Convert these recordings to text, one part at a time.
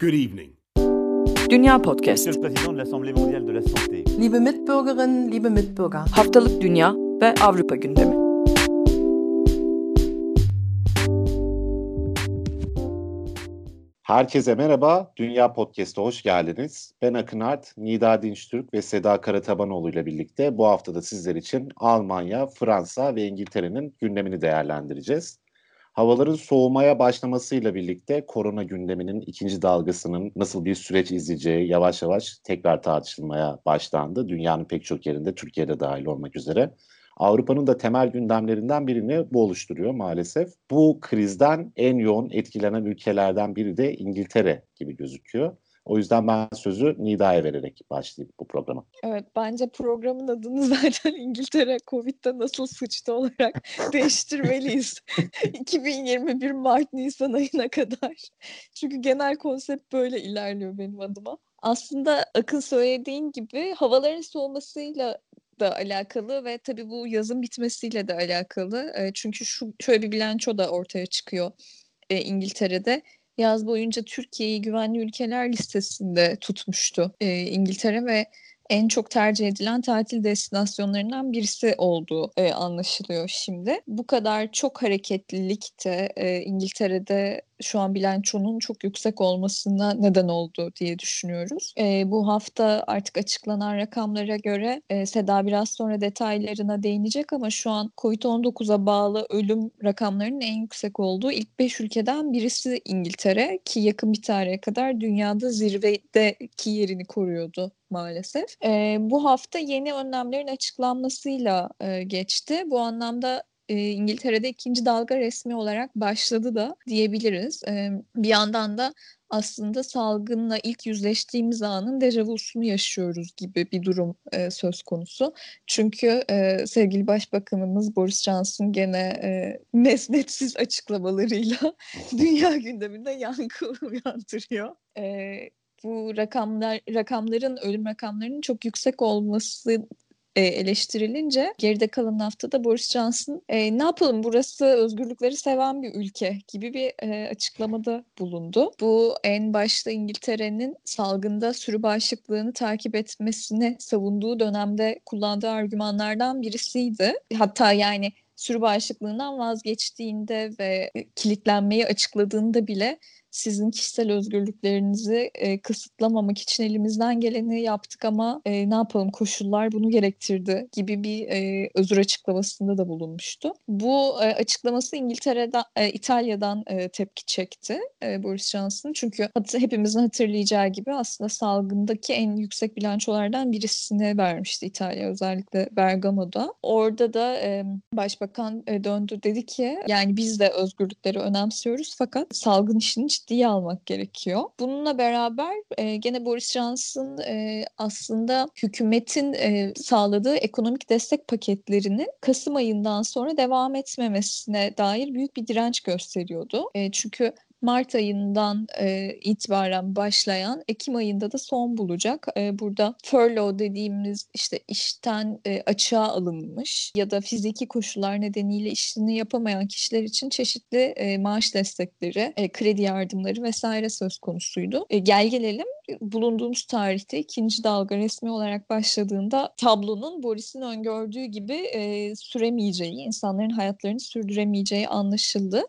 Good evening. Dünya Podcast. Liebe Mitbürgerinnen, liebe Mitbürger, Haftalık Dünya ve Avrupa gündemi. Herkese merhaba, Dünya Podcast'a hoş geldiniz. Ben Akın Art, Nida Dinçtürk ve Seda Karatabanoğlu ile birlikte bu haftada sizler için Almanya, Fransa ve İngiltere'nin gündemini değerlendireceğiz. Havaların soğumaya başlamasıyla birlikte korona gündeminin ikinci dalgasının nasıl bir süreç izleyeceği yavaş yavaş tekrar tartışılmaya başlandı. Dünyanın pek çok yerinde, Türkiye'de dahil olmak üzere. Avrupa'nın da temel gündemlerinden birini bu oluşturuyor maalesef. Bu krizden en yoğun etkilenen ülkelerden biri de İngiltere gibi gözüküyor. O yüzden ben sözü Nida'ya vererek başlayayım bu programa. Evet bence programın adını zaten İngiltere Covid'de nasıl sıçtı olarak değiştirmeliyiz. 2021 Mart Nisan ayına kadar. Çünkü genel konsept böyle ilerliyor benim adıma. Aslında Akın söylediğin gibi havaların soğumasıyla da alakalı ve tabii bu yazın bitmesiyle de alakalı. Çünkü şu şöyle bir bilanço da ortaya çıkıyor e, İngiltere'de. Yaz boyunca Türkiye'yi güvenli ülkeler listesinde tutmuştu e, İngiltere ve en çok tercih edilen tatil destinasyonlarından birisi olduğu e, anlaşılıyor şimdi. Bu kadar çok hareketlilik de e, İngiltere'de şu an bilançonun çok yüksek olmasına neden oldu diye düşünüyoruz. E, bu hafta artık açıklanan rakamlara göre e, Seda biraz sonra detaylarına değinecek ama şu an COVID-19'a bağlı ölüm rakamlarının en yüksek olduğu ilk 5 ülkeden birisi İngiltere ki yakın bir tarihe kadar dünyada zirvedeki yerini koruyordu maalesef. E, bu hafta yeni önlemlerin açıklanmasıyla e, geçti. Bu anlamda e, İngiltere'de ikinci dalga resmi olarak başladı da diyebiliriz. E, bir yandan da aslında salgınla ilk yüzleştiğimiz anın dejavusunu yaşıyoruz gibi bir durum e, söz konusu. Çünkü e, sevgili Başbakanımız Boris Johnson gene e, mesnetsiz açıklamalarıyla dünya gündeminde yankı uyandırıyor. E, bu rakamlar rakamların ölüm rakamlarının çok yüksek olması e, eleştirilince geride kalan haftada Boris Johnson e, ne yapalım burası özgürlükleri seven bir ülke gibi bir e, açıklamada bulundu. Bu en başta İngiltere'nin salgında sürü bağışıklığını takip etmesini savunduğu dönemde kullandığı argümanlardan birisiydi. Hatta yani sürü bağışıklığından vazgeçtiğinde ve kilitlenmeyi açıkladığında bile sizin kişisel özgürlüklerinizi e, kısıtlamamak için elimizden geleni yaptık ama e, ne yapalım koşullar bunu gerektirdi gibi bir e, özür açıklamasında da bulunmuştu. Bu e, açıklaması İngiltere'den, e, İtalya'dan e, tepki çekti e, Boris Johnson. Çünkü hepimizin hatırlayacağı gibi aslında salgındaki en yüksek bilançolardan birisini vermişti İtalya özellikle Bergamo'da. Orada da e, başbakan e, döndü dedi ki yani biz de özgürlükleri önemsiyoruz fakat salgın işini ciddiye almak gerekiyor. Bununla beraber e, gene Boris Johnson e, aslında hükümetin e, sağladığı ekonomik destek paketlerini Kasım ayından sonra devam etmemesine dair büyük bir direnç gösteriyordu. E, çünkü Mart ayından e, itibaren başlayan Ekim ayında da son bulacak. E, burada furlough dediğimiz işte işten e, açığa alınmış ya da fiziki koşullar nedeniyle işini yapamayan kişiler için çeşitli e, maaş destekleri, e, kredi yardımları vesaire söz konusuydu. E, gel gelelim bulunduğumuz tarihte ikinci dalga resmi olarak başladığında tablonun Boris'in öngördüğü gibi e, süremeyeceği, insanların hayatlarını sürdüremeyeceği anlaşıldı.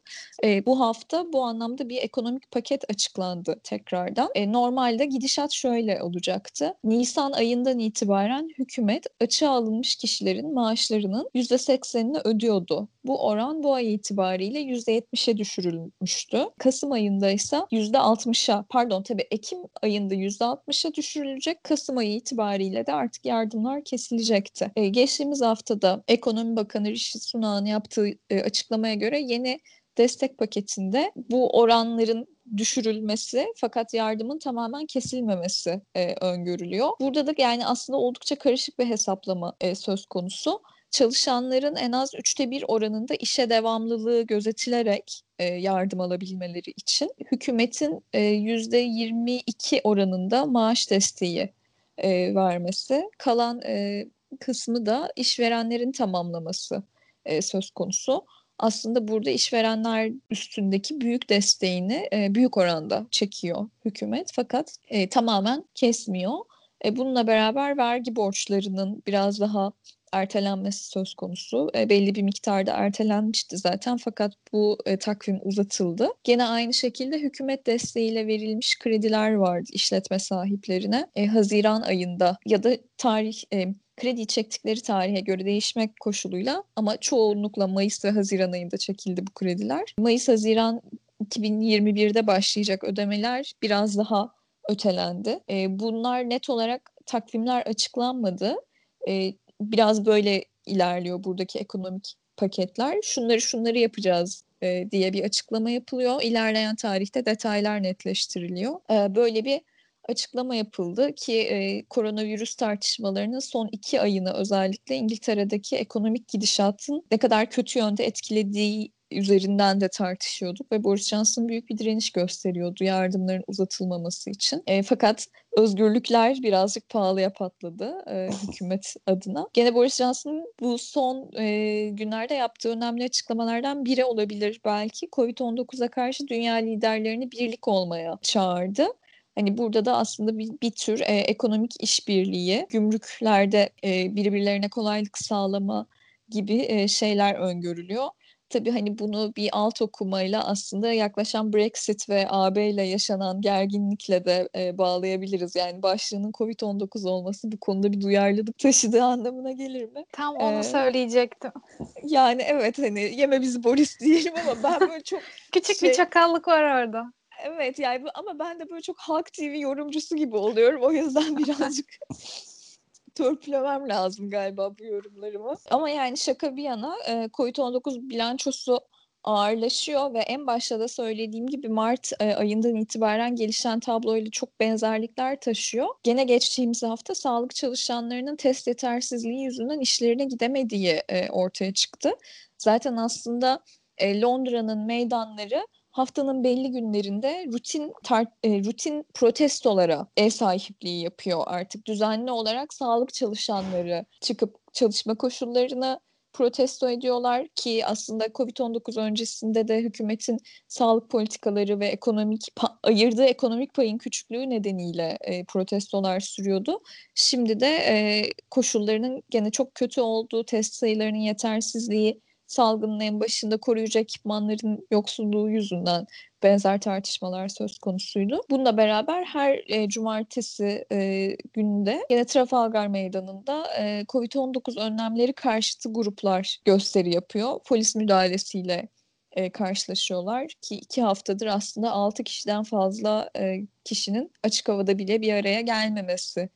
E, bu hafta bu anlamda bir ekonomik paket açıklandı tekrardan. E, normalde gidişat şöyle olacaktı. Nisan ayından itibaren hükümet açığa alınmış kişilerin maaşlarının %80'ini ödüyordu. Bu oran bu ay itibariyle %70'e düşürülmüştü. Kasım ayında ise %60'a pardon tabii Ekim ayında %60'a düşürülecek. Kasım ayı itibariyle de artık yardımlar kesilecekti. E, geçtiğimiz haftada Ekonomi Bakanı Rishi Sunak'ın yaptığı e, açıklamaya göre yeni destek paketinde bu oranların düşürülmesi fakat yardımın tamamen kesilmemesi e, öngörülüyor. Burada da yani aslında oldukça karışık bir hesaplama e, söz konusu çalışanların en az üçte bir oranında işe devamlılığı gözetilerek e, yardım alabilmeleri için hükümetin yüzde 22 oranında maaş desteği e, vermesi, kalan e, kısmı da işverenlerin tamamlaması e, söz konusu. aslında burada işverenler üstündeki büyük desteğini e, büyük oranda çekiyor hükümet fakat e, tamamen kesmiyor. E, bununla beraber vergi borçlarının biraz daha ertelenmesi söz konusu. E, belli bir miktarda ertelenmişti zaten fakat bu e, takvim uzatıldı. Gene aynı şekilde hükümet desteğiyle verilmiş krediler vardı işletme sahiplerine. E, Haziran ayında ya da tarih e, kredi çektikleri tarihe göre değişmek koşuluyla ama çoğunlukla Mayıs ve Haziran ayında çekildi bu krediler. Mayıs-Haziran 2021'de başlayacak ödemeler biraz daha ötelendi. E, bunlar net olarak takvimler açıklanmadı. E, biraz böyle ilerliyor buradaki ekonomik paketler. Şunları şunları yapacağız e, diye bir açıklama yapılıyor. İlerleyen tarihte detaylar netleştiriliyor. E, böyle bir açıklama yapıldı ki e, koronavirüs tartışmalarının son iki ayını özellikle İngiltere'deki ekonomik gidişatın ne kadar kötü yönde etkilediği üzerinden de tartışıyorduk ve Boris Johnson büyük bir direniş gösteriyordu yardımların uzatılmaması için. E, fakat özgürlükler birazcık pahalıya patladı e, hükümet adına. Gene Boris Johnson'ın bu son e, günlerde yaptığı önemli açıklamalardan biri olabilir belki. Covid-19'a karşı dünya liderlerini birlik olmaya çağırdı. Hani burada da aslında bir, bir tür e, ekonomik işbirliği, gümrüklerde e, birbirlerine kolaylık sağlama gibi e, şeyler öngörülüyor. Tabii hani bunu bir alt okumayla aslında yaklaşan Brexit ve AB ile yaşanan gerginlikle de e, bağlayabiliriz. Yani başlığının Covid-19 olması bu konuda bir duyarlılık taşıdığı anlamına gelir mi? Tam onu Ee, söyleyecektim. Yani evet hani yeme bizi Boris diyelim ama ben böyle çok Küçük şey- bir çakallık var orada. evet yani ama ben de böyle çok Halk TV yorumcusu gibi oluyorum. O yüzden birazcık törpülemem lazım galiba bu yorumlarımı. Ama yani şaka bir yana e, Covid-19 bilançosu ağırlaşıyor ve en başta da söylediğim gibi Mart e, ayından itibaren gelişen tabloyla çok benzerlikler taşıyor. Gene geçtiğimiz hafta sağlık çalışanlarının test yetersizliği yüzünden işlerine gidemediği e, ortaya çıktı. Zaten aslında Londra'nın meydanları haftanın belli günlerinde rutin tar- e, rutin protestolara ev sahipliği yapıyor artık. Düzenli olarak sağlık çalışanları çıkıp çalışma koşullarını protesto ediyorlar ki aslında Covid-19 öncesinde de hükümetin sağlık politikaları ve ekonomik pa- ayırdığı ekonomik payın küçüklüğü nedeniyle e, protestolar sürüyordu. Şimdi de e, koşullarının gene çok kötü olduğu, test sayılarının yetersizliği, salgının en başında koruyucu ekipmanların yoksulluğu yüzünden benzer tartışmalar söz konusuydu. Bununla beraber her e, cumartesi e, günde yine Trafalgar Meydanı'nda e, Covid-19 önlemleri karşıtı gruplar gösteri yapıyor. Polis müdahalesiyle e, karşılaşıyorlar ki iki haftadır aslında altı kişiden fazla e, kişinin açık havada bile bir araya gelmemesi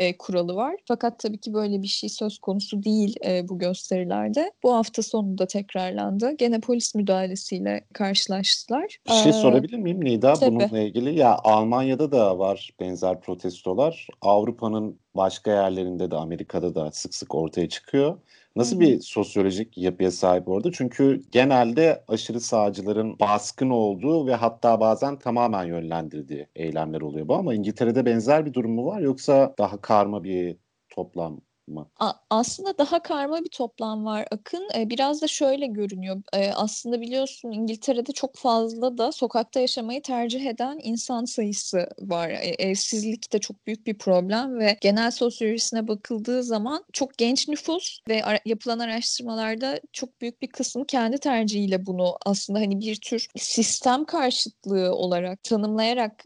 e, kuralı var. Fakat tabii ki böyle bir şey söz konusu değil e, bu gösterilerde. Bu hafta sonunda tekrarlandı. Gene polis müdahalesiyle karşılaştılar. Bir şey Ee, sorabilir miyim Nida tabii. bununla ilgili? Ya Almanya'da da var benzer protestolar. Avrupa'nın başka yerlerinde de Amerika'da da sık sık ortaya çıkıyor. Nasıl bir sosyolojik yapıya sahip orada? Çünkü genelde aşırı sağcıların baskın olduğu ve hatta bazen tamamen yönlendirdiği eylemler oluyor bu ama İngiltere'de benzer bir durum mu var yoksa daha karma bir toplam mı? A- aslında daha karma bir toplam var Akın. E, biraz da şöyle görünüyor. E, aslında biliyorsun İngiltere'de çok fazla da sokakta yaşamayı tercih eden insan sayısı var. E, evsizlik de çok büyük bir problem ve genel sosyolojisine bakıldığı zaman çok genç nüfus ve ara- yapılan araştırmalarda çok büyük bir kısmı kendi tercihiyle bunu aslında hani bir tür sistem karşıtlığı olarak tanımlayarak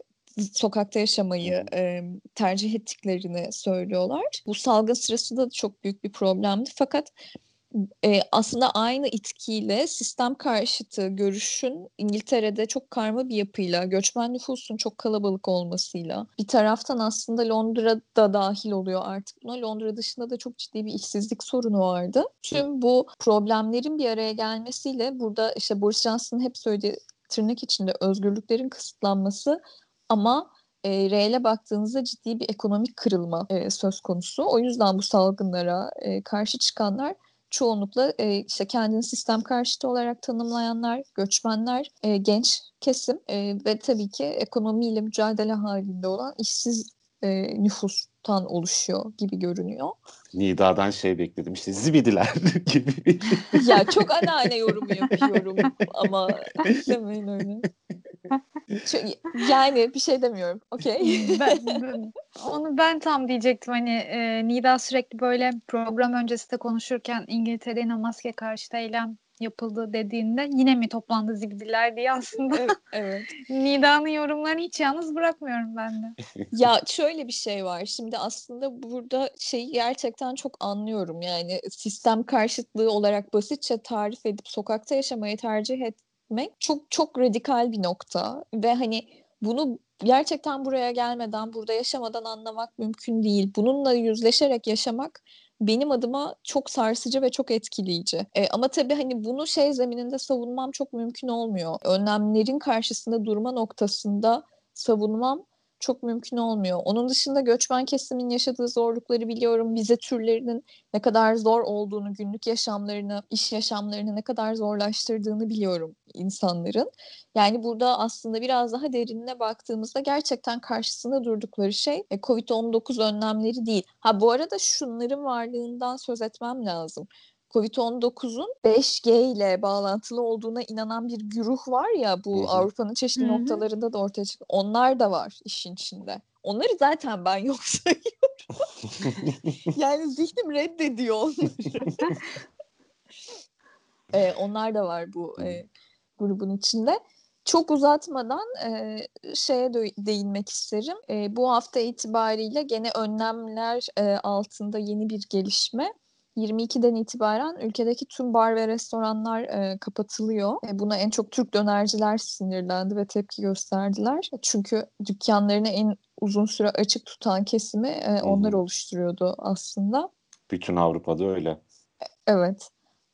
sokakta yaşamayı e, tercih ettiklerini söylüyorlar. Bu salgın sırasında da çok büyük bir problemdi. Fakat e, aslında aynı itkiyle sistem karşıtı görüşün İngiltere'de çok karma bir yapıyla, göçmen nüfusun çok kalabalık olmasıyla bir taraftan aslında Londra'da dahil oluyor artık buna. Londra dışında da çok ciddi bir işsizlik sorunu vardı. Tüm bu problemlerin bir araya gelmesiyle burada işte Boris Johnson'ın hep söylediği tırnak içinde özgürlüklerin kısıtlanması ama e, reele baktığınızda ciddi bir ekonomik kırılma e, söz konusu. O yüzden bu salgınlara e, karşı çıkanlar çoğunlukla e, işte kendini sistem karşıtı olarak tanımlayanlar, göçmenler, e, genç kesim e, ve tabii ki ekonomiyle mücadele halinde olan işsiz e, nüfustan oluşuyor gibi görünüyor. Nida'dan şey bekledim işte zibidiler gibi. Ya çok anneanne yorumu yapıyorum ama demeyin öyle. Yani bir şey demiyorum. Okey. ben, ben- onu ben tam diyecektim hani e, Nida sürekli böyle program öncesi de konuşurken İngiltere'de yine maske karşıtı eylem yapıldı dediğinde yine mi toplandı zibidiler diye aslında evet, evet. Nida'nın yorumlarını hiç yalnız bırakmıyorum ben de. Ya şöyle bir şey var. Şimdi aslında burada şeyi gerçekten çok anlıyorum. Yani sistem karşıtlığı olarak basitçe tarif edip sokakta yaşamayı tercih etmek çok çok radikal bir nokta ve hani bunu gerçekten buraya gelmeden, burada yaşamadan anlamak mümkün değil. Bununla yüzleşerek yaşamak benim adıma çok sarsıcı ve çok etkileyici. E, ama tabii hani bunu şey zemininde savunmam çok mümkün olmuyor. Önlemlerin karşısında durma noktasında savunmam çok mümkün olmuyor. Onun dışında göçmen kesimin yaşadığı zorlukları biliyorum. Vize türlerinin ne kadar zor olduğunu, günlük yaşamlarını, iş yaşamlarını ne kadar zorlaştırdığını biliyorum insanların. Yani burada aslında biraz daha derinine baktığımızda gerçekten karşısında durdukları şey e, COVID-19 önlemleri değil. Ha bu arada şunların varlığından söz etmem lazım. Covid-19'un 5G ile bağlantılı olduğuna inanan bir güruh var ya bu Hı hı. Avrupa'nın çeşitli Hı hı. noktalarında da ortaya çıktı. Onlar da var işin içinde. Onları zaten ben yok sayıyorum. yani zihnim reddediyor onları. Ee, onlar da var bu e, grubun içinde. Çok uzatmadan e, şeye dö- değinmek isterim. E, bu hafta itibariyle gene önlemler e, altında yeni bir gelişme. 22'den itibaren ülkedeki tüm bar ve restoranlar e, kapatılıyor. E, buna en çok Türk dönerciler sinirlendi ve tepki gösterdiler. Çünkü dükkanlarını en uzun süre açık tutan kesimi e, onlar hı. oluşturuyordu aslında. Bütün Avrupa'da öyle. Evet.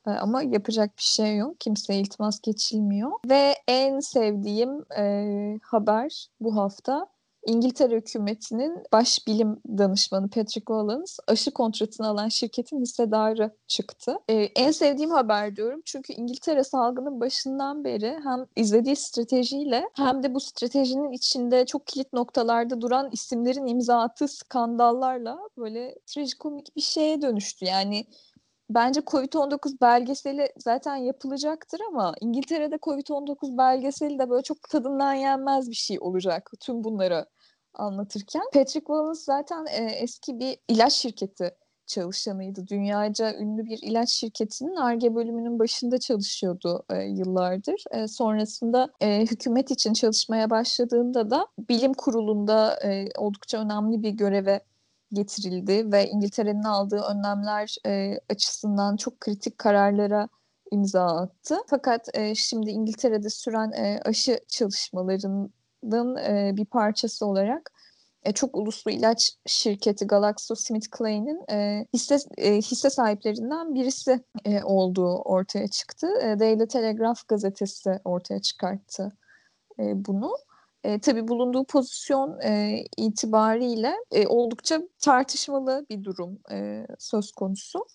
E, Ama yapacak bir şey yok. Kimseye iltimas geçilmiyor. Ve en sevdiğim e, haber bu hafta İngiltere hükümetinin baş bilim danışmanı Patrick Wallace aşı kontratını alan şirketin hissedarı çıktı. E, en sevdiğim haber diyorum çünkü İngiltere salgının başından beri hem izlediği stratejiyle hem de bu stratejinin içinde çok kilit noktalarda duran isimlerin imza attığı skandallarla böyle trajikomik bir şeye dönüştü. Yani Bence Covid-19 belgeseli zaten yapılacaktır ama İngiltere'de Covid-19 belgeseli de böyle çok tadından yenmez bir şey olacak tüm bunları anlatırken. Patrick Wallace zaten e, eski bir ilaç şirketi çalışanıydı. Dünyaca ünlü bir ilaç şirketinin ARGE bölümünün başında çalışıyordu e, yıllardır. E, sonrasında e, hükümet için çalışmaya başladığında da bilim kurulunda e, oldukça önemli bir göreve getirildi ve İngiltere'nin aldığı önlemler e, açısından çok kritik kararlara imza attı. Fakat e, şimdi İngiltere'de süren e, aşı çalışmalarının e, bir parçası olarak e, çok uluslu ilaç şirketi GlaxoSmithKline'in e, hisse e, hisse sahiplerinden birisi e, olduğu ortaya çıktı. E, Daily Telegraph gazetesi ortaya çıkarttı e, bunu. E, tabii bulunduğu pozisyon e, itibariyle e, oldukça tartışmalı bir durum e, söz konusu.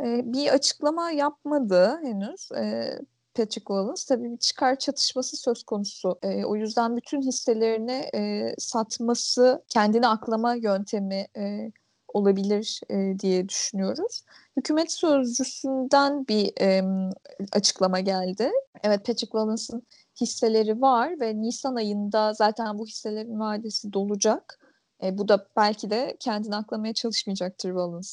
E, bir açıklama yapmadı henüz e, Patrick Wallace. Tabii bir çıkar çatışması söz konusu. E, o yüzden bütün hisselerini e, satması kendini aklama yöntemi e, olabilir e, diye düşünüyoruz. Hükümet sözcüsünden bir e, açıklama geldi. Evet Patrick Wallace'ın hisseleri var ve Nisan ayında zaten bu hisselerin vadesi dolacak. E, bu da belki de kendini aklamaya çalışmayacaktır Wallace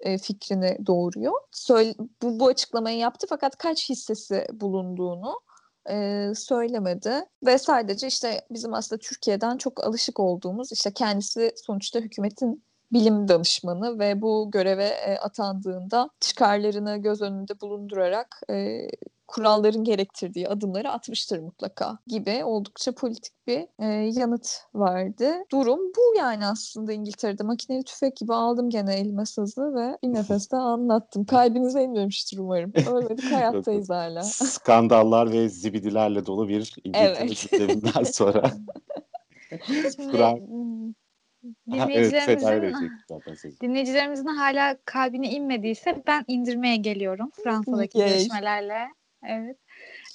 e, fikrini doğuruyor. Söyle, bu, bu açıklamayı yaptı fakat kaç hissesi bulunduğunu e, söylemedi ve sadece işte bizim aslında Türkiye'den çok alışık olduğumuz işte kendisi sonuçta hükümetin bilim danışmanı ve bu göreve e, atandığında çıkarlarını göz önünde bulundurarak e, kuralların gerektirdiği adımları atmıştır mutlaka gibi oldukça politik bir e, yanıt vardı. Durum bu yani aslında İngiltere'de makineli tüfek gibi aldım gene elime sazı ve bir nefeste anlattım. Kalbinize inmemiştir umarım. Ölmedik hayattayız hala. Skandallar ve zibidilerle dolu bir İngiltere Evet. gündeminden sonra. Kur'an- evet, dinleyicilerimizin, verecektim zaten sözü. dinleyicilerimizin hala kalbine inmediyse ben indirmeye geliyorum Fransa'daki Yay. gelişmelerle. Evet.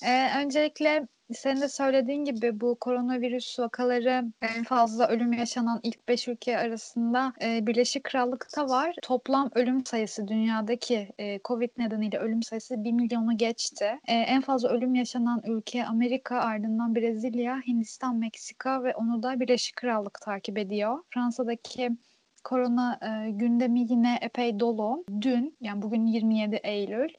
Ee, öncelikle senin de söylediğin gibi bu koronavirüs vakaları en fazla ölüm yaşanan ilk 5 ülke arasında e, Birleşik Krallık'ta var. Toplam ölüm sayısı dünyadaki e, Covid nedeniyle ölüm sayısı 1 milyonu geçti. E, en fazla ölüm yaşanan ülke Amerika, ardından Brezilya, Hindistan, Meksika ve onu da Birleşik Krallık takip ediyor. Fransa'daki korona e, gündemi yine epey dolu. Dün yani bugün 27 Eylül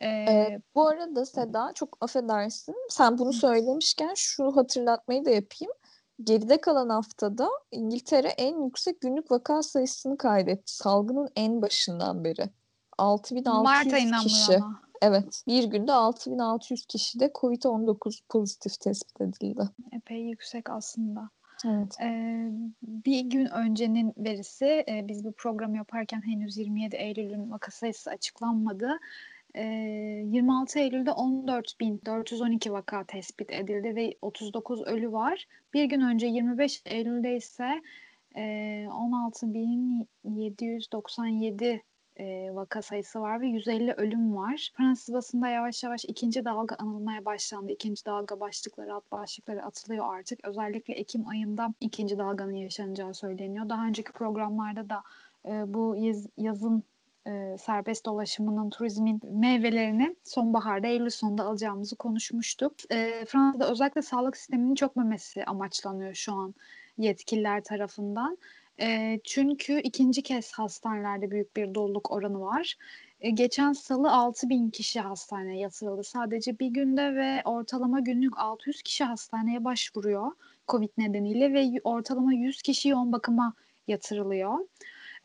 ee, ee, bu arada Seda çok affedersin. Sen bunu söylemişken şu hatırlatmayı da yapayım. Geride kalan haftada İngiltere en yüksek günlük vaka sayısını kaydetti. Salgının en başından beri. 6600 kişi. Ama. Evet. Bir günde 6600 kişi de COVID-19 pozitif tespit edildi. Epey yüksek aslında. Evet. Ee, bir gün öncenin verisi, e, biz bu programı yaparken henüz 27 Eylül'ün vaka sayısı açıklanmadı. 26 Eylül'de 14.412 vaka tespit edildi ve 39 ölü var. Bir gün önce 25 Eylül'de ise 16.797 vaka sayısı var ve 150 ölüm var. Fransız basında yavaş yavaş ikinci dalga anılmaya başlandı. İkinci dalga başlıkları, alt başlıkları atılıyor artık. Özellikle Ekim ayında ikinci dalganın yaşanacağı söyleniyor. Daha önceki programlarda da bu yaz, yazın e, serbest dolaşımının, turizmin meyvelerini sonbaharda, Eylül sonunda alacağımızı konuşmuştuk. E, Fransa'da özellikle sağlık sisteminin çökmemesi amaçlanıyor şu an yetkililer tarafından. E, çünkü ikinci kez hastanelerde büyük bir doluluk oranı var. E, geçen salı 6 bin kişi hastaneye yatırıldı sadece bir günde ve ortalama günlük 600 kişi hastaneye başvuruyor COVID nedeniyle ve ortalama 100 kişi yoğun bakıma yatırılıyor.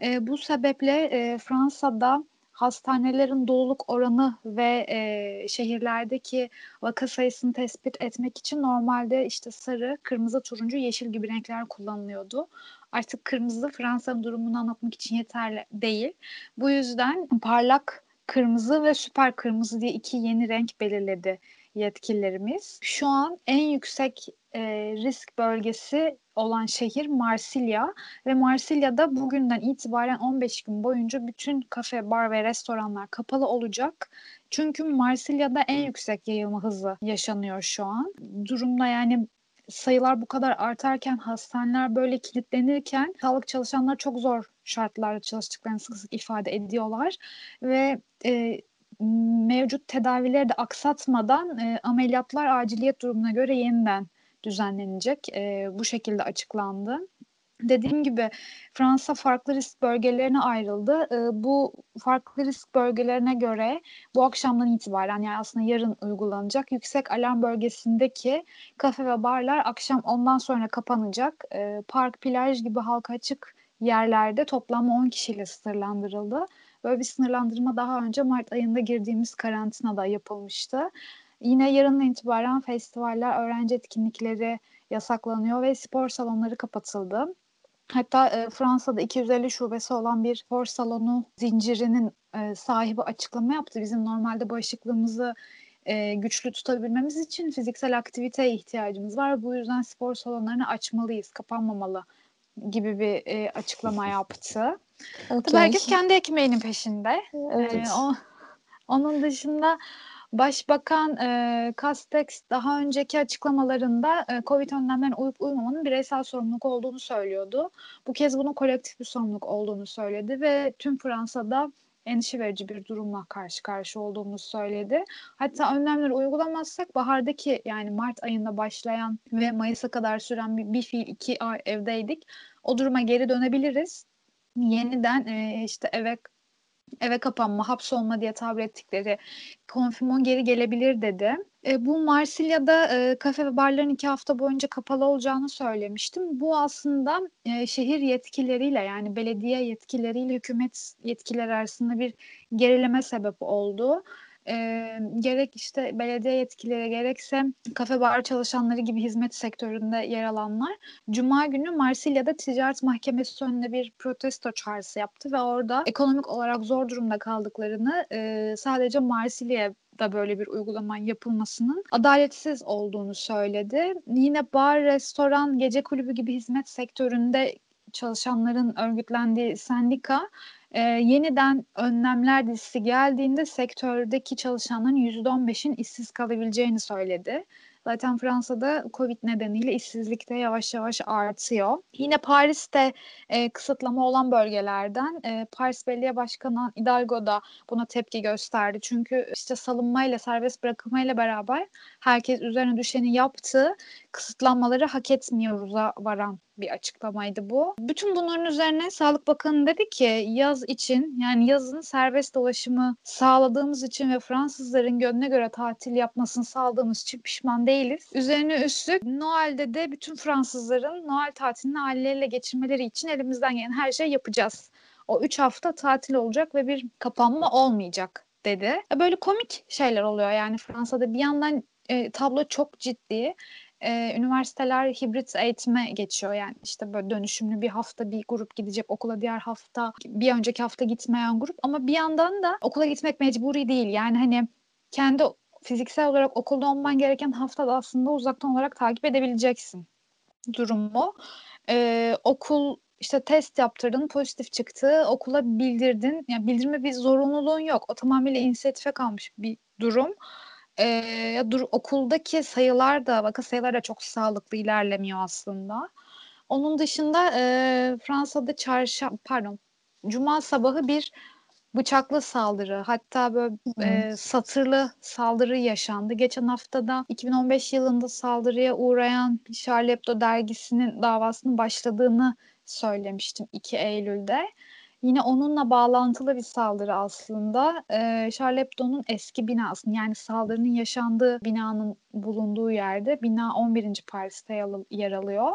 E, bu sebeple e, Fransa'da hastanelerin doluluk oranı ve e, şehirlerdeki vaka sayısını tespit etmek için normalde işte sarı, kırmızı, turuncu, yeşil gibi renkler kullanılıyordu. Artık kırmızı Fransa'nın durumunu anlatmak için yeterli değil. Bu yüzden parlak kırmızı ve süper kırmızı diye iki yeni renk belirledi yetkililerimiz. Şu an en yüksek e, risk bölgesi olan şehir Marsilya ve Marsilya'da bugünden itibaren 15 gün boyunca bütün kafe, bar ve restoranlar kapalı olacak. Çünkü Marsilya'da en yüksek yayılma hızı yaşanıyor şu an. Durumda yani sayılar bu kadar artarken hastaneler böyle kilitlenirken sağlık çalışanları çok zor şartlarda çalıştıklarını sık sık ifade ediyorlar ve e, mevcut tedavileri de aksatmadan e, ameliyatlar aciliyet durumuna göre yeniden düzenlenecek. E, bu şekilde açıklandı. Dediğim gibi Fransa farklı risk bölgelerine ayrıldı. E, bu farklı risk bölgelerine göre bu akşamdan itibaren yani aslında yarın uygulanacak yüksek alarm bölgesindeki kafe ve barlar akşam ondan sonra kapanacak. E, park, plaj gibi halka açık yerlerde toplam 10 kişiyle sınırlandırıldı. Böyle bir sınırlandırma daha önce Mart ayında girdiğimiz karantinada yapılmıştı. Yine yarından itibaren festivaller, öğrenci etkinlikleri yasaklanıyor ve spor salonları kapatıldı. Hatta e, Fransa'da 250 şubesi olan bir spor salonu zincirinin e, sahibi açıklama yaptı. Bizim normalde bağışıklığımızı e, güçlü tutabilmemiz için fiziksel aktiviteye ihtiyacımız var. Bu yüzden spor salonlarını açmalıyız, kapanmamalı gibi bir e, açıklama yaptı. Okay. Tabii herkes kendi ekmeğinin peşinde. Evet. E, o, onun dışında Başbakan e, Castex daha önceki açıklamalarında e, Covid önlemlerine uyup uymamanın bireysel sorumluluk olduğunu söylüyordu. Bu kez bunun kolektif bir sorumluluk olduğunu söyledi ve tüm Fransa'da endişe verici bir durumla karşı karşı olduğumuzu söyledi. Hatta önlemleri uygulamazsak bahardaki yani Mart ayında başlayan ve Mayıs'a kadar süren bir, bir fiil iki ay evdeydik. O duruma geri dönebiliriz. Yeniden e, işte eve eve kapanma, hapsolma diye tabir ettikleri konfirmon geri gelebilir dedi. E, bu Marsilya'da e, kafe ve barların iki hafta boyunca kapalı olacağını söylemiştim. Bu aslında e, şehir yetkilileriyle yani belediye yetkilileriyle hükümet yetkileri arasında bir gerileme sebep oldu e, gerek işte belediye yetkileri gerekse kafe bar çalışanları gibi hizmet sektöründe yer alanlar Cuma günü Marsilya'da ticaret mahkemesi önünde bir protesto çağrısı yaptı ve orada ekonomik olarak zor durumda kaldıklarını e, sadece Marsilya'da böyle bir uygulama yapılmasının adaletsiz olduğunu söyledi. Yine bar, restoran, gece kulübü gibi hizmet sektöründe çalışanların örgütlendiği sendika e, yeniden önlemler dizisi geldiğinde sektördeki çalışanların %15'in işsiz kalabileceğini söyledi. Zaten Fransa'da Covid nedeniyle işsizlik de yavaş yavaş artıyor. Yine Paris'te e, kısıtlama olan bölgelerden e, Paris Belediye Başkanı Hidalgo da buna tepki gösterdi. Çünkü işte salınmayla, serbest bırakılmayla beraber herkes üzerine düşeni yaptı. Kısıtlanmaları hak etmiyoruz'a varan bir açıklamaydı bu. Bütün bunların üzerine Sağlık Bakanı dedi ki yaz için yani yazın serbest dolaşımı sağladığımız için ve Fransızların gönlüne göre tatil yapmasını sağladığımız için pişman değiliz. Üzerine üstlük Noel'de de bütün Fransızların Noel tatilini aileleriyle geçirmeleri için elimizden gelen her şeyi yapacağız. O üç hafta tatil olacak ve bir kapanma olmayacak dedi. Böyle komik şeyler oluyor yani Fransa'da bir yandan e, tablo çok ciddi e, üniversiteler hibrit eğitime geçiyor. Yani işte böyle dönüşümlü bir hafta bir grup gidecek okula diğer hafta bir önceki hafta gitmeyen grup ama bir yandan da okula gitmek mecburi değil. Yani hani kendi fiziksel olarak okulda olman gereken haftada aslında uzaktan olarak takip edebileceksin durumu. Ee, okul işte test yaptırdın, pozitif çıktı, okula bildirdin. Yani bildirme bir zorunluluğun yok. O tamamıyla inisiyatife kalmış bir durum e, dur, okuldaki sayılar da vaka sayılar da çok sağlıklı ilerlemiyor aslında. Onun dışında e, Fransa'da çarşamba pardon cuma sabahı bir bıçaklı saldırı hatta böyle e, satırlı saldırı yaşandı. Geçen haftada 2015 yılında saldırıya uğrayan Charlie Hebdo dergisinin davasının başladığını söylemiştim 2 Eylül'de. Yine onunla bağlantılı bir saldırı aslında. Ee, Charlie Hebdo'nun eski binasının yani saldırının yaşandığı binanın bulunduğu yerde bina 11. Paris'te yer alıyor.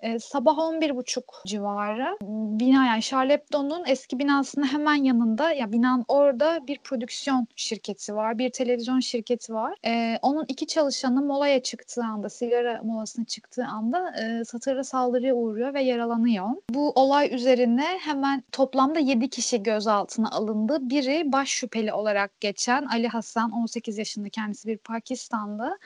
E, sabah 11.30 civarı bina yani Charlie Hebdo'nun eski binasının hemen yanında ya binanın orada bir prodüksiyon şirketi var. Bir televizyon şirketi var. E, onun iki çalışanı molaya çıktığı anda sigara molasına çıktığı anda e, satırla saldırıya uğruyor ve yaralanıyor. Bu olay üzerine hemen toplamda 7 kişi gözaltına alındı. Biri baş şüpheli olarak geçen Ali Hasan 18 yaşında kendisi bir Pakistanlı.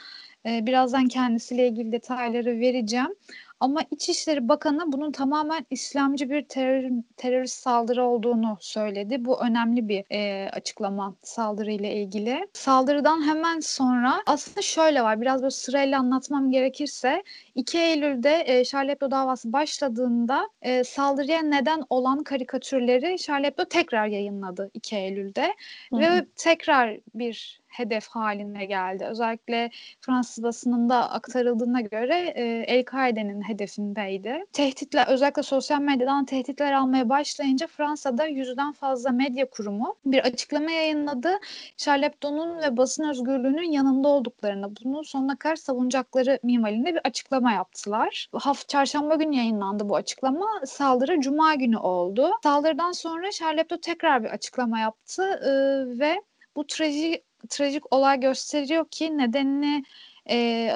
Birazdan kendisiyle ilgili detayları vereceğim. Ama İçişleri Bakanı bunun tamamen İslamcı bir terör, terörist saldırı olduğunu söyledi. Bu önemli bir e, açıklama saldırıyla ilgili. Saldırıdan hemen sonra aslında şöyle var biraz böyle sırayla anlatmam gerekirse 2 Eylül'de e, Charlie Hebdo davası başladığında e, saldırıya neden olan karikatürleri Charlie Hebdo tekrar yayınladı 2 Eylül'de Hı-hı. ve tekrar bir hedef haline geldi. Özellikle Fransız basınında aktarıldığına göre e, El-Kaide'nin hedefindeydi. Tehditler özellikle sosyal medyadan tehditler almaya başlayınca Fransa'da yüzden fazla medya kurumu bir açıklama yayınladı. Charlie Hebdo'nun ve basın özgürlüğünün yanında olduklarını, bunu sonuna kadar savunacakları minvalinde bir açıklama yaptılar. Hafta çarşamba günü yayınlandı bu açıklama. Saldırı cuma günü oldu. Saldırıdan sonra Charlie Hebdo tekrar bir açıklama yaptı e, ve bu trajik trajik olay gösteriyor ki nedenini e,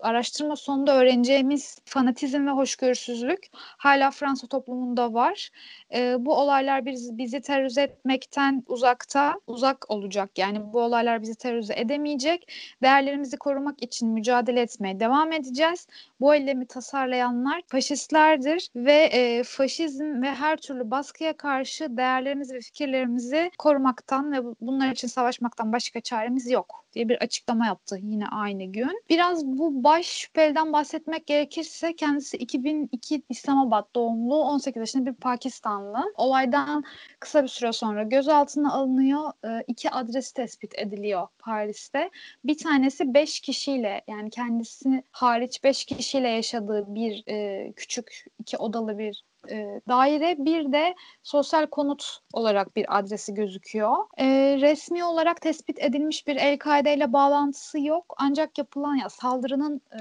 araştırma sonunda öğreneceğimiz fanatizm ve hoşgörüsüzlük hala Fransa toplumunda var. E, bu olaylar biz, bizi terörize etmekten uzakta, uzak olacak. Yani bu olaylar bizi terörize edemeyecek. Değerlerimizi korumak için mücadele etmeye devam edeceğiz. Bu eylemi tasarlayanlar faşistlerdir ve e, faşizm ve her türlü baskıya karşı değerlerimizi ve fikirlerimizi korumaktan ve bunlar için savaşmaktan başka çaremiz yok diye bir açıklama yaptı yine aynı gün. Biraz bu baş şüpheliden bahsetmek gerekirse kendisi 2002 İslamabad doğumlu 18 yaşında bir Pakistanlı. Olaydan kısa bir süre sonra gözaltına alınıyor. E, iki adresi tespit ediliyor Paris'te. Bir tanesi 5 kişiyle yani kendisi hariç 5 kişiyle yaşadığı bir e, küçük iki odalı bir e, daire bir de sosyal konut olarak bir adresi gözüküyor. E, resmi olarak tespit edilmiş bir El-Kaide ile bağlantısı yok ancak yapılan ya saldırının e,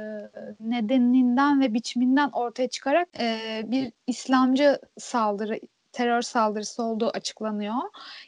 nedeninden ve biçiminden ortaya çıkarak e, bir İslamcı saldırı terör saldırısı olduğu açıklanıyor.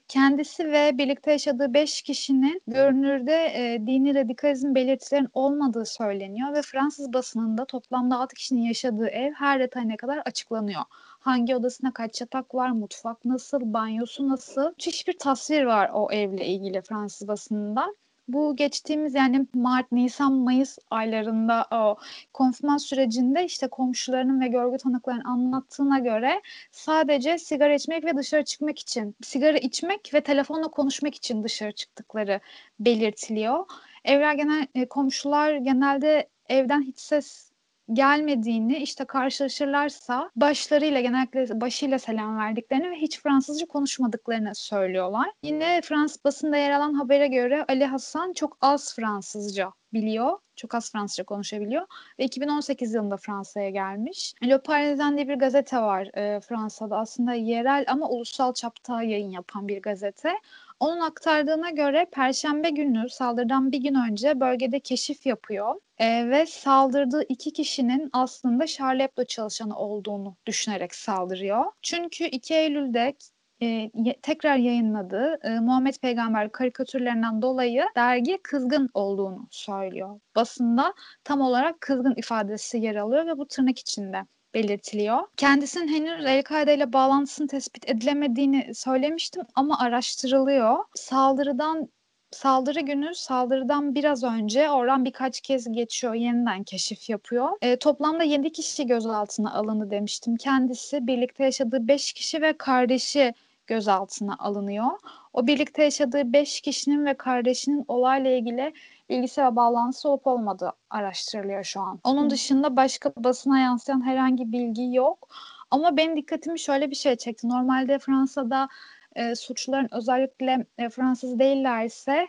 Kendisi ve birlikte yaşadığı 5 kişinin görünürde e, dini radikalizm belirtilerin olmadığı söyleniyor ve Fransız basınında toplamda 6 kişinin yaşadığı ev her detayına kadar açıklanıyor. Hangi odasına kaç yatak var, mutfak nasıl, banyosu nasıl? Hiçbir tasvir var o evle ilgili Fransız basınında. Bu geçtiğimiz yani Mart, Nisan, Mayıs aylarında o konfirman sürecinde işte komşularının ve görgü tanıklarının anlattığına göre sadece sigara içmek ve dışarı çıkmak için, sigara içmek ve telefonla konuşmak için dışarı çıktıkları belirtiliyor. evler genel e, komşular genelde evden hiç ses gelmediğini işte karşılaşırlarsa başlarıyla genellikle başıyla selam verdiklerini ve hiç Fransızca konuşmadıklarını söylüyorlar. Yine Fransız basında yer alan habere göre Ali Hasan çok az Fransızca biliyor. Çok az Fransızca konuşabiliyor. Ve 2018 yılında Fransa'ya gelmiş. Le Parisien diye bir gazete var e, Fransa'da. Aslında yerel ama ulusal çapta yayın yapan bir gazete. Onun aktardığına göre Perşembe günü saldırıdan bir gün önce bölgede keşif yapıyor e, ve saldırdığı iki kişinin aslında Charlie Hebdo çalışanı olduğunu düşünerek saldırıyor. Çünkü 2 Eylül'de e, tekrar yayınladığı e, Muhammed Peygamber karikatürlerinden dolayı dergi kızgın olduğunu söylüyor. Basında tam olarak kızgın ifadesi yer alıyor ve bu tırnak içinde belirtiliyor. Kendisinin henüz El-Kaide ile bağlantısının tespit edilemediğini söylemiştim ama araştırılıyor. Saldırıdan saldırı günü saldırıdan biraz önce oradan birkaç kez geçiyor yeniden keşif yapıyor. E, toplamda 7 kişi gözaltına alındı demiştim. Kendisi birlikte yaşadığı 5 kişi ve kardeşi gözaltına alınıyor. O birlikte yaşadığı 5 kişinin ve kardeşinin olayla ilgili bilgisi ve bağlantısı olup olmadığı araştırılıyor şu an. Onun dışında başka basına yansıyan herhangi bilgi yok. Ama benim dikkatimi şöyle bir şey çekti. Normalde Fransa'da e, suçluların özellikle e, Fransız değillerse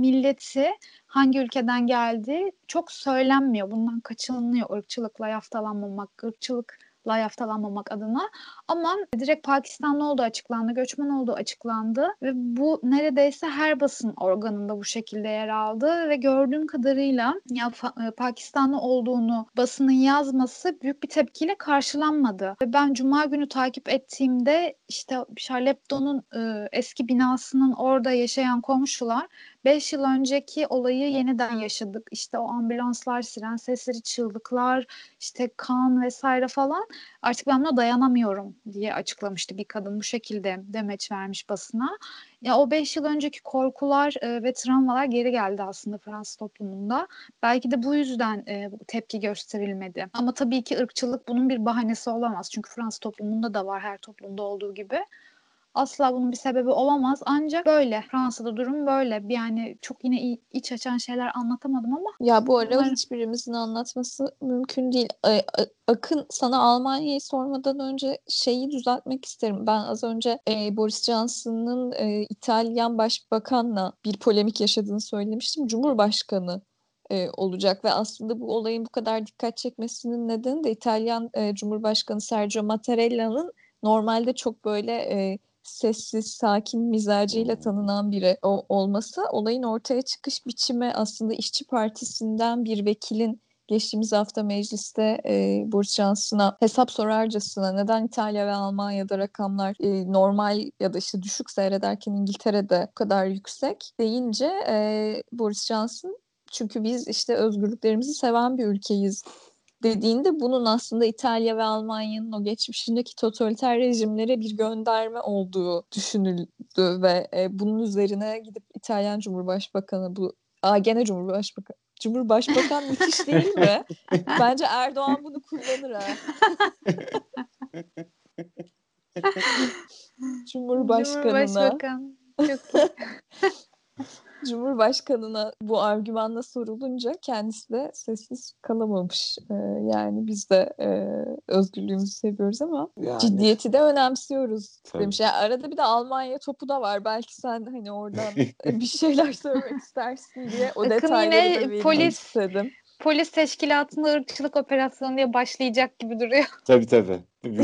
milleti hangi ülkeden geldiği çok söylenmiyor. Bundan kaçınılıyor ırkçılıkla yaftalanmamak, ırkçılık la yaftalanmamak adına. Ama direkt Pakistanlı olduğu açıklandı, göçmen olduğu açıklandı ve bu neredeyse her basın organında bu şekilde yer aldı ve gördüğüm kadarıyla ya e, Pakistanlı olduğunu basının yazması büyük bir tepkiyle karşılanmadı. Ve ben cuma günü takip ettiğimde işte Charlie Hebdo'nun e, eski binasının orada yaşayan komşular 5 yıl önceki olayı yeniden yaşadık. İşte o ambulanslar, siren sesleri, çığlıklar, işte kan vesaire falan. Artık ben buna dayanamıyorum diye açıklamıştı bir kadın bu şekilde demeç vermiş basına. Ya o 5 yıl önceki korkular e, ve travmalar geri geldi aslında Fransız toplumunda. Belki de bu yüzden e, tepki gösterilmedi. Ama tabii ki ırkçılık bunun bir bahanesi olamaz. Çünkü Fransız toplumunda da var her toplumda olduğu gibi asla bunun bir sebebi olamaz. Ancak böyle. Fransa'da durum böyle. Yani çok yine iç açan şeyler anlatamadım ama. Ya bu ara bunlar... hiçbirimizin anlatması mümkün değil. Akın sana Almanya'yı sormadan önce şeyi düzeltmek isterim. Ben az önce e, Boris Johnson'ın e, İtalyan Başbakan'la bir polemik yaşadığını söylemiştim. Cumhurbaşkanı e, olacak ve aslında bu olayın bu kadar dikkat çekmesinin nedeni de İtalyan e, Cumhurbaşkanı Sergio Mattarella'nın normalde çok böyle e, sessiz, sakin mizacıyla tanınan biri o, olması olayın ortaya çıkış biçimi aslında İşçi Partisi'nden bir vekilin geçtiğimiz hafta mecliste e, Boris Johnson'a hesap sorarcasına neden İtalya ve Almanya'da rakamlar e, normal ya da işte düşük seyrederken İngiltere'de bu kadar yüksek deyince e, Boris Johnson çünkü biz işte özgürlüklerimizi seven bir ülkeyiz dediğinde bunun aslında İtalya ve Almanya'nın o geçmişindeki totaliter rejimlere bir gönderme olduğu düşünüldü ve e, bunun üzerine gidip İtalyan Cumhurbaşkanı bu Aa, gene Cumhurbaşkanı Cumhurbaşbakan müthiş değil mi? Bence Erdoğan bunu kullanır ha. Cumhurbaşkanına. Cumhurbaşbakan. Çok Cumhurbaşkanına bu argümanla sorulunca kendisi de sessiz kalamamış. Ee, yani biz de e, özgürlüğümüzü seviyoruz ama yani. ciddiyeti de önemsiyoruz Tabii. demiş. Yani arada bir de Almanya topu da var. Belki sen hani oradan bir şeyler söylemek istersin diye o detayları da polis, istedim. Polis teşkilatında ırkçılık operasyonu diye başlayacak gibi duruyor. Tabii tabii.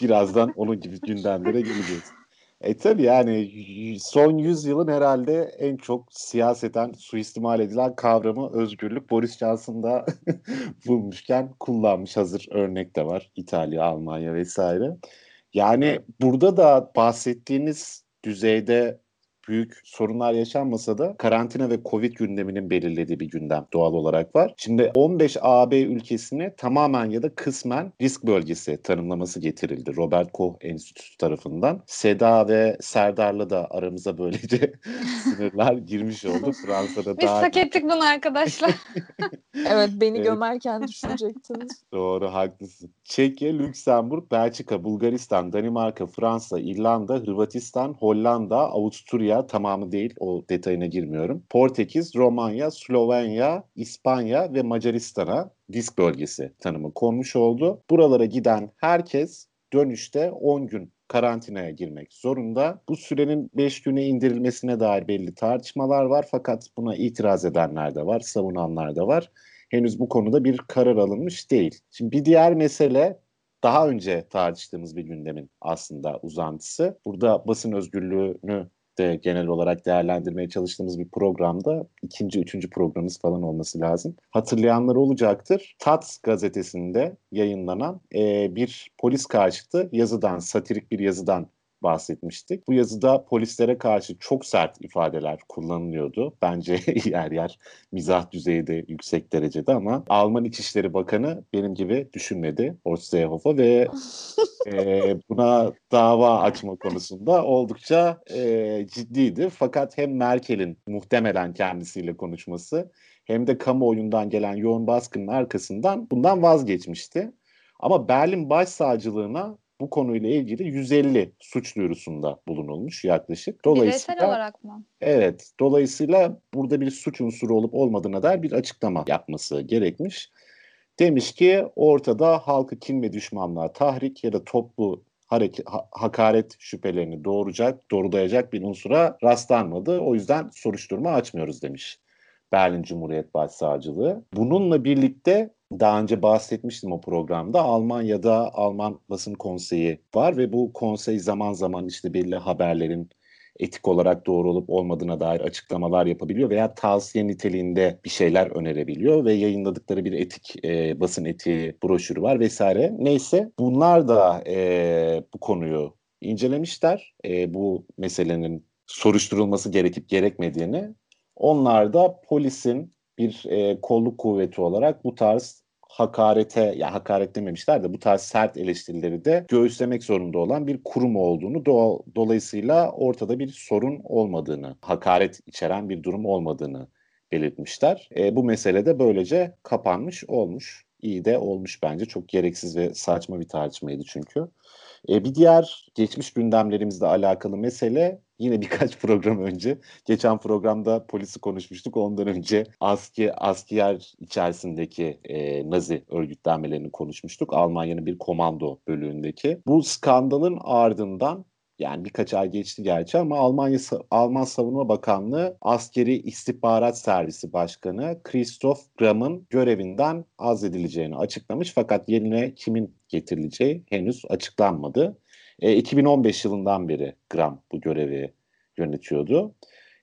Birazdan onun gibi gündemlere geleceğiz. E tabii yani son yüzyılın herhalde en çok siyaseten suistimal edilen kavramı özgürlük Boris Johnson da bulmuşken kullanmış hazır örnek de var. İtalya, Almanya vesaire. Yani burada da bahsettiğiniz düzeyde büyük sorunlar yaşanmasa da karantina ve Covid gündeminin belirlediği bir gündem doğal olarak var. Şimdi 15 AB ülkesine tamamen ya da kısmen risk bölgesi tanımlaması getirildi Robert Koch Enstitüsü tarafından. Seda ve Serdar'la da aramıza böylece sınırlar girmiş oldu. Fransa'da Biz daha... hak ettik bunu arkadaşlar. evet beni gömerken düşünecektiniz. Doğru haklısın. Çekya, Lüksemburg, Belçika, Bulgaristan, Danimarka, Fransa, İrlanda, Hırvatistan, Hollanda, Avusturya, tamamı değil o detayına girmiyorum. Portekiz, Romanya, Slovenya, İspanya ve Macaristan'a risk bölgesi tanımı konmuş oldu. Buralara giden herkes dönüşte 10 gün karantinaya girmek zorunda. Bu sürenin 5 güne indirilmesine dair belli tartışmalar var fakat buna itiraz edenler de var, savunanlar da var. Henüz bu konuda bir karar alınmış değil. Şimdi bir diğer mesele daha önce tartıştığımız bir gündemin aslında uzantısı. Burada basın özgürlüğünü de genel olarak değerlendirmeye çalıştığımız bir programda ikinci, üçüncü programımız falan olması lazım. Hatırlayanlar olacaktır. Tats gazetesinde yayınlanan e, bir polis karşıtı yazıdan, satirik bir yazıdan bahsetmiştik. Bu yazıda polislere karşı çok sert ifadeler kullanılıyordu. Bence yer yer mizah düzeyi de yüksek derecede ama Alman İçişleri Bakanı benim gibi düşünmedi Horst Seehofer ve e, buna dava açma konusunda oldukça e, ciddiydi. Fakat hem Merkel'in muhtemelen kendisiyle konuşması hem de kamuoyundan gelen yoğun baskının arkasından bundan vazgeçmişti. Ama Berlin Başsavcılığına bu konuyla ilgili 150 suç duyurusunda bulunulmuş yaklaşık. Dolayısıyla, Bireysel olarak mı? Evet. Dolayısıyla burada bir suç unsuru olup olmadığına dair bir açıklama yapması gerekmiş. Demiş ki ortada halkı kin ve düşmanlığa tahrik ya da toplu hareket, ha, hakaret şüphelerini doğuracak, doğrulayacak bir unsura rastlanmadı. O yüzden soruşturma açmıyoruz demiş. Berlin Cumhuriyet Başsavcılığı. Bununla birlikte daha önce bahsetmiştim o programda Almanya'da Alman Basın Konseyi var ve bu konsey zaman zaman işte belli haberlerin etik olarak doğru olup olmadığına dair açıklamalar yapabiliyor veya tavsiye niteliğinde bir şeyler önerebiliyor ve yayınladıkları bir etik e, basın etiği broşürü var vesaire. Neyse bunlar da e, bu konuyu incelemişler. E, bu meselenin soruşturulması gerekip gerekmediğini. Onlar da polisin bir e, kolluk kuvveti olarak bu tarz hakarete, ya hakaret dememişler de bu tarz sert eleştirileri de göğüslemek zorunda olan bir kurum olduğunu, do dolayısıyla ortada bir sorun olmadığını, hakaret içeren bir durum olmadığını belirtmişler. E, bu mesele de böylece kapanmış olmuş. İyi de olmuş bence. Çok gereksiz ve saçma bir tartışmaydı çünkü. E, bir diğer geçmiş gündemlerimizle alakalı mesele yine birkaç program önce. Geçen programda polisi konuşmuştuk. Ondan önce aski asker içerisindeki e, Nazi örgütlenmelerini konuşmuştuk. Almanya'nın bir komando bölüğündeki. Bu skandalın ardından yani birkaç ay geçti gerçi ama Almanya Alman Savunma Bakanlığı Askeri İstihbarat Servisi Başkanı Christoph Gramm'ın görevinden azledileceğini açıklamış fakat yerine kimin getirileceği henüz açıklanmadı. E, 2015 yılından beri Gram bu görevi yönetiyordu.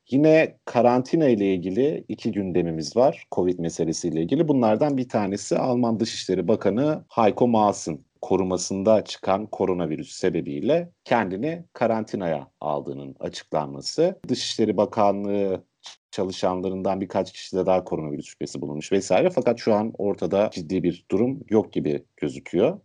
Yine karantina ile ilgili iki gündemimiz var. Covid meselesiyle ilgili. Bunlardan bir tanesi Alman Dışişleri Bakanı Heiko Maas'ın korumasında çıkan koronavirüs sebebiyle kendini karantinaya aldığının açıklanması. Dışişleri Bakanlığı çalışanlarından birkaç kişide daha koronavirüs şüphesi bulunmuş vesaire. Fakat şu an ortada ciddi bir durum yok gibi gözüküyor.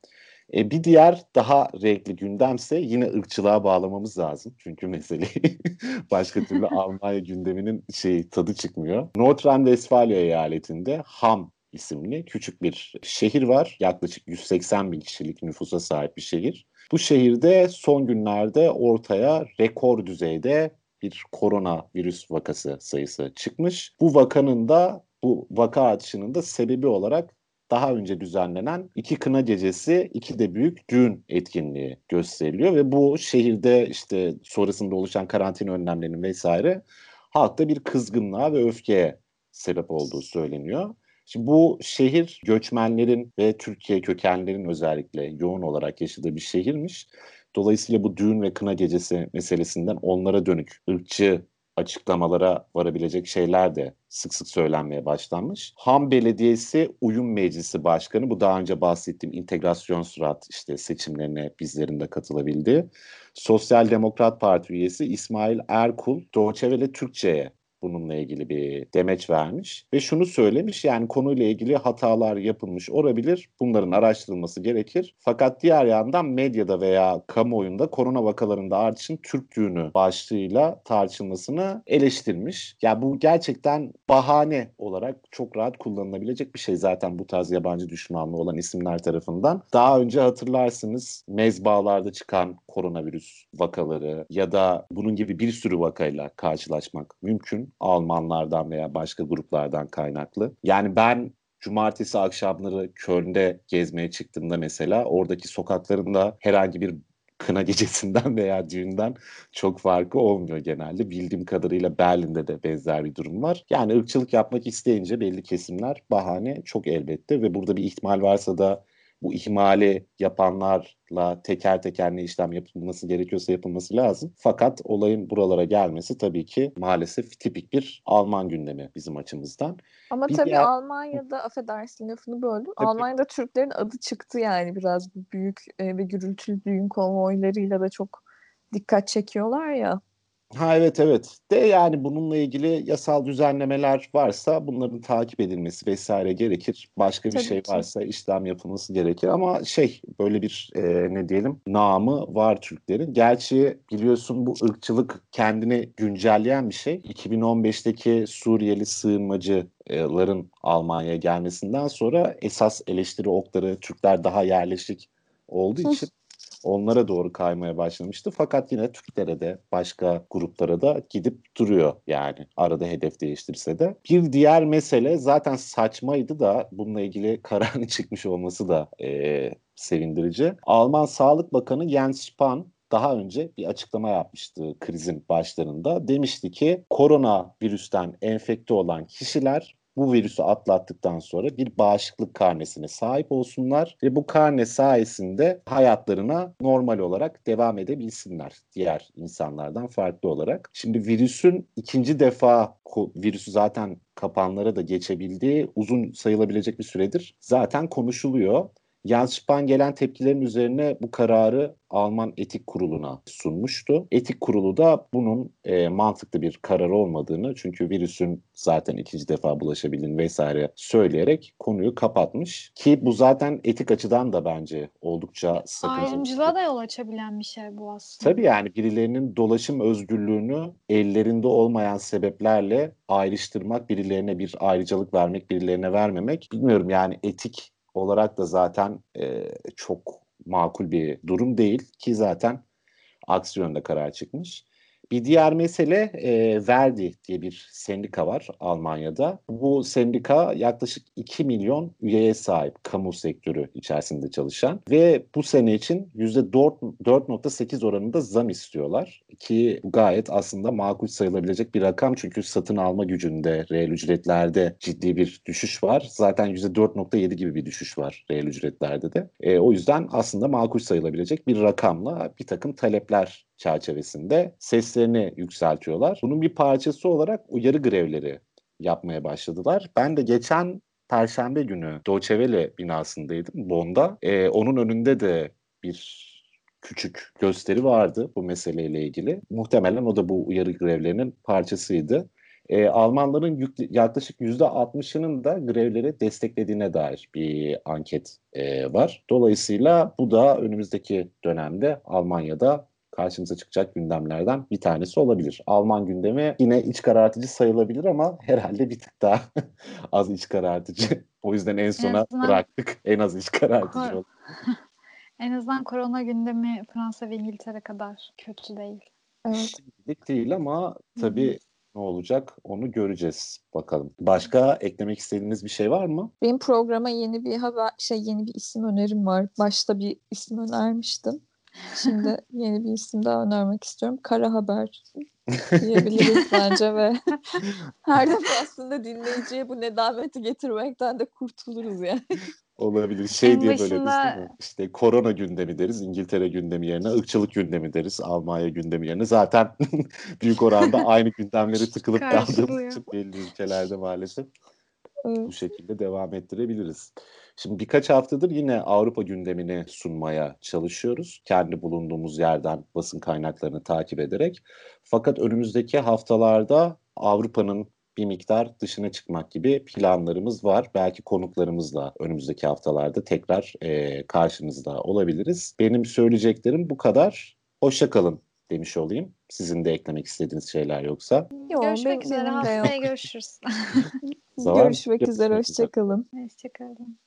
E, bir diğer daha renkli gündemse yine ırkçılığa bağlamamız lazım. Çünkü meseleyi başka türlü Almanya gündeminin şey tadı çıkmıyor. Nordrhein-Westfalia eyaletinde Ham isimli küçük bir şehir var. Yaklaşık 180 bin kişilik nüfusa sahip bir şehir. Bu şehirde son günlerde ortaya rekor düzeyde bir korona virüs vakası sayısı çıkmış. Bu vakanın da bu vaka artışının da sebebi olarak daha önce düzenlenen iki kına gecesi, iki de büyük düğün etkinliği gösteriliyor ve bu şehirde işte sonrasında oluşan karantina önlemlerinin vesaire halkta bir kızgınlığa ve öfkeye sebep olduğu söyleniyor. Şimdi bu şehir göçmenlerin ve Türkiye kökenlerin özellikle yoğun olarak yaşadığı bir şehirmiş. Dolayısıyla bu düğün ve kına gecesi meselesinden onlara dönük ırkçı açıklamalara varabilecek şeyler de sık sık söylenmeye başlanmış. Ham Belediyesi Uyum Meclisi Başkanı bu daha önce bahsettiğim integrasyon surat işte seçimlerine bizlerin de katılabildi. Sosyal Demokrat Parti üyesi İsmail Erkul Doğçevele Türkçe'ye bununla ilgili bir demeç vermiş ve şunu söylemiş yani konuyla ilgili hatalar yapılmış olabilir. Bunların araştırılması gerekir. Fakat diğer yandan medyada veya kamuoyunda korona vakalarında artışın Türk düğünü başlığıyla tartışılmasını eleştirmiş. Ya yani bu gerçekten bahane olarak çok rahat kullanılabilecek bir şey zaten bu tarz yabancı düşmanlığı olan isimler tarafından. Daha önce hatırlarsınız mezbalarda çıkan koronavirüs vakaları ya da bunun gibi bir sürü vakayla karşılaşmak mümkün. Almanlardan veya başka gruplardan kaynaklı. Yani ben cumartesi akşamları Köln'de gezmeye çıktığımda mesela oradaki sokaklarında herhangi bir kına gecesinden veya düğünden çok farkı olmuyor genelde. Bildiğim kadarıyla Berlin'de de benzer bir durum var. Yani ırkçılık yapmak isteyince belli kesimler bahane çok elbette ve burada bir ihtimal varsa da bu ihmali yapanlarla teker teker ne işlem yapılması gerekiyorsa yapılması lazım. Fakat olayın buralara gelmesi tabii ki maalesef tipik bir Alman gündemi bizim açımızdan. Ama bir tabii diğer... Almanya'da affedersin lafını böldüm. Tabii. Almanya'da Türklerin adı çıktı yani biraz bu büyük e, ve gürültülü düğün konvoylarıyla da çok dikkat çekiyorlar ya. Ha evet evet. De yani bununla ilgili yasal düzenlemeler varsa bunların takip edilmesi vesaire gerekir. Başka bir Tabii şey ki. varsa işlem yapılması gerekir. Ama şey böyle bir e, ne diyelim namı var Türklerin. Gerçi biliyorsun bu ırkçılık kendini güncelleyen bir şey. 2015'teki Suriyeli sığınmacıların Almanya'ya gelmesinden sonra esas eleştiri okları Türkler daha yerleşik olduğu için onlara doğru kaymaya başlamıştı. Fakat yine Türklere de başka gruplara da gidip duruyor yani arada hedef değiştirse de. Bir diğer mesele zaten saçmaydı da bununla ilgili kararın çıkmış olması da e, sevindirici. Alman Sağlık Bakanı Jens Spahn daha önce bir açıklama yapmıştı krizin başlarında. Demişti ki korona virüsten enfekte olan kişiler bu virüsü atlattıktan sonra bir bağışıklık karnesine sahip olsunlar ve bu karne sayesinde hayatlarına normal olarak devam edebilsinler diğer insanlardan farklı olarak. Şimdi virüsün ikinci defa virüsü zaten kapanlara da geçebildiği uzun sayılabilecek bir süredir zaten konuşuluyor. Jens Spahn gelen tepkilerin üzerine bu kararı Alman Etik Kurulu'na sunmuştu. Etik Kurulu da bunun e, mantıklı bir karar olmadığını çünkü virüsün zaten ikinci defa bulaşabildiğini vesaire söyleyerek konuyu kapatmış. Ki bu zaten etik açıdan da bence oldukça sakıncalı. Ayrımcılığa da yol açabilen bir şey bu aslında. Tabii yani birilerinin dolaşım özgürlüğünü ellerinde olmayan sebeplerle ayrıştırmak, birilerine bir ayrıcalık vermek, birilerine vermemek bilmiyorum yani etik olarak da zaten e, çok makul bir durum değil ki zaten aksi yönde karar çıkmış. Bir diğer mesele e, Verdi diye bir sendika var Almanya'da. Bu sendika yaklaşık 2 milyon üyeye sahip kamu sektörü içerisinde çalışan ve bu sene için %4.8 oranında zam istiyorlar ki gayet aslında makul sayılabilecek bir rakam çünkü satın alma gücünde, reel ücretlerde ciddi bir düşüş var. Zaten %4.7 gibi bir düşüş var reel ücretlerde de. E, o yüzden aslında makul sayılabilecek bir rakamla bir takım talepler çerçevesinde seslerini yükseltiyorlar. Bunun bir parçası olarak uyarı grevleri yapmaya başladılar. Ben de geçen Perşembe günü Welle binasındaydım Bonn'da. Ee, onun önünde de bir küçük gösteri vardı bu meseleyle ilgili. Muhtemelen o da bu uyarı grevlerinin parçasıydı. Ee, Almanların yük, yaklaşık %60'ının da grevleri desteklediğine dair bir anket e, var. Dolayısıyla bu da önümüzdeki dönemde Almanya'da karşımıza çıkacak gündemlerden bir tanesi olabilir. Alman gündemi yine iç karartıcı sayılabilir ama herhalde bir tık daha az iç karartıcı. O yüzden en sona en azından... bıraktık. En az iç karartıcı oldu. en azından korona gündemi Fransa ve İngiltere kadar kötü değil. Evet. Şimdilik değil ama tabii ne olacak onu göreceğiz bakalım. Başka eklemek istediğiniz bir şey var mı? Benim programa yeni bir haber şey yeni bir isim önerim var. Başta bir isim önermiştim. Şimdi yeni bir isim daha önermek istiyorum. Kara Haber diyebiliriz bence ve her defasında dinleyiciye bu nedameti getirmekten de kurtuluruz yani. Olabilir. Şey en diye başında... böyle değil mi? İşte korona gündemi deriz. İngiltere gündemi yerine ırkçılık gündemi deriz. Almanya gündemi yerine. Zaten büyük oranda aynı gündemleri tıkılıp kaldığımız için belli ülkelerde maalesef evet. bu şekilde devam ettirebiliriz. Şimdi birkaç haftadır yine Avrupa gündemini sunmaya çalışıyoruz. Kendi bulunduğumuz yerden basın kaynaklarını takip ederek. Fakat önümüzdeki haftalarda Avrupa'nın bir miktar dışına çıkmak gibi planlarımız var. Belki konuklarımızla önümüzdeki haftalarda tekrar e, karşınızda olabiliriz. Benim söyleyeceklerim bu kadar. Hoşça kalın demiş olayım. Sizin de eklemek istediğiniz şeyler yoksa. Yo, Görüşmek üzere. yok. Haftaya görüşürüz. Zaman Görüşmek üzere. görüşmek üzere. Hoşçakalın. Hoşçakalın.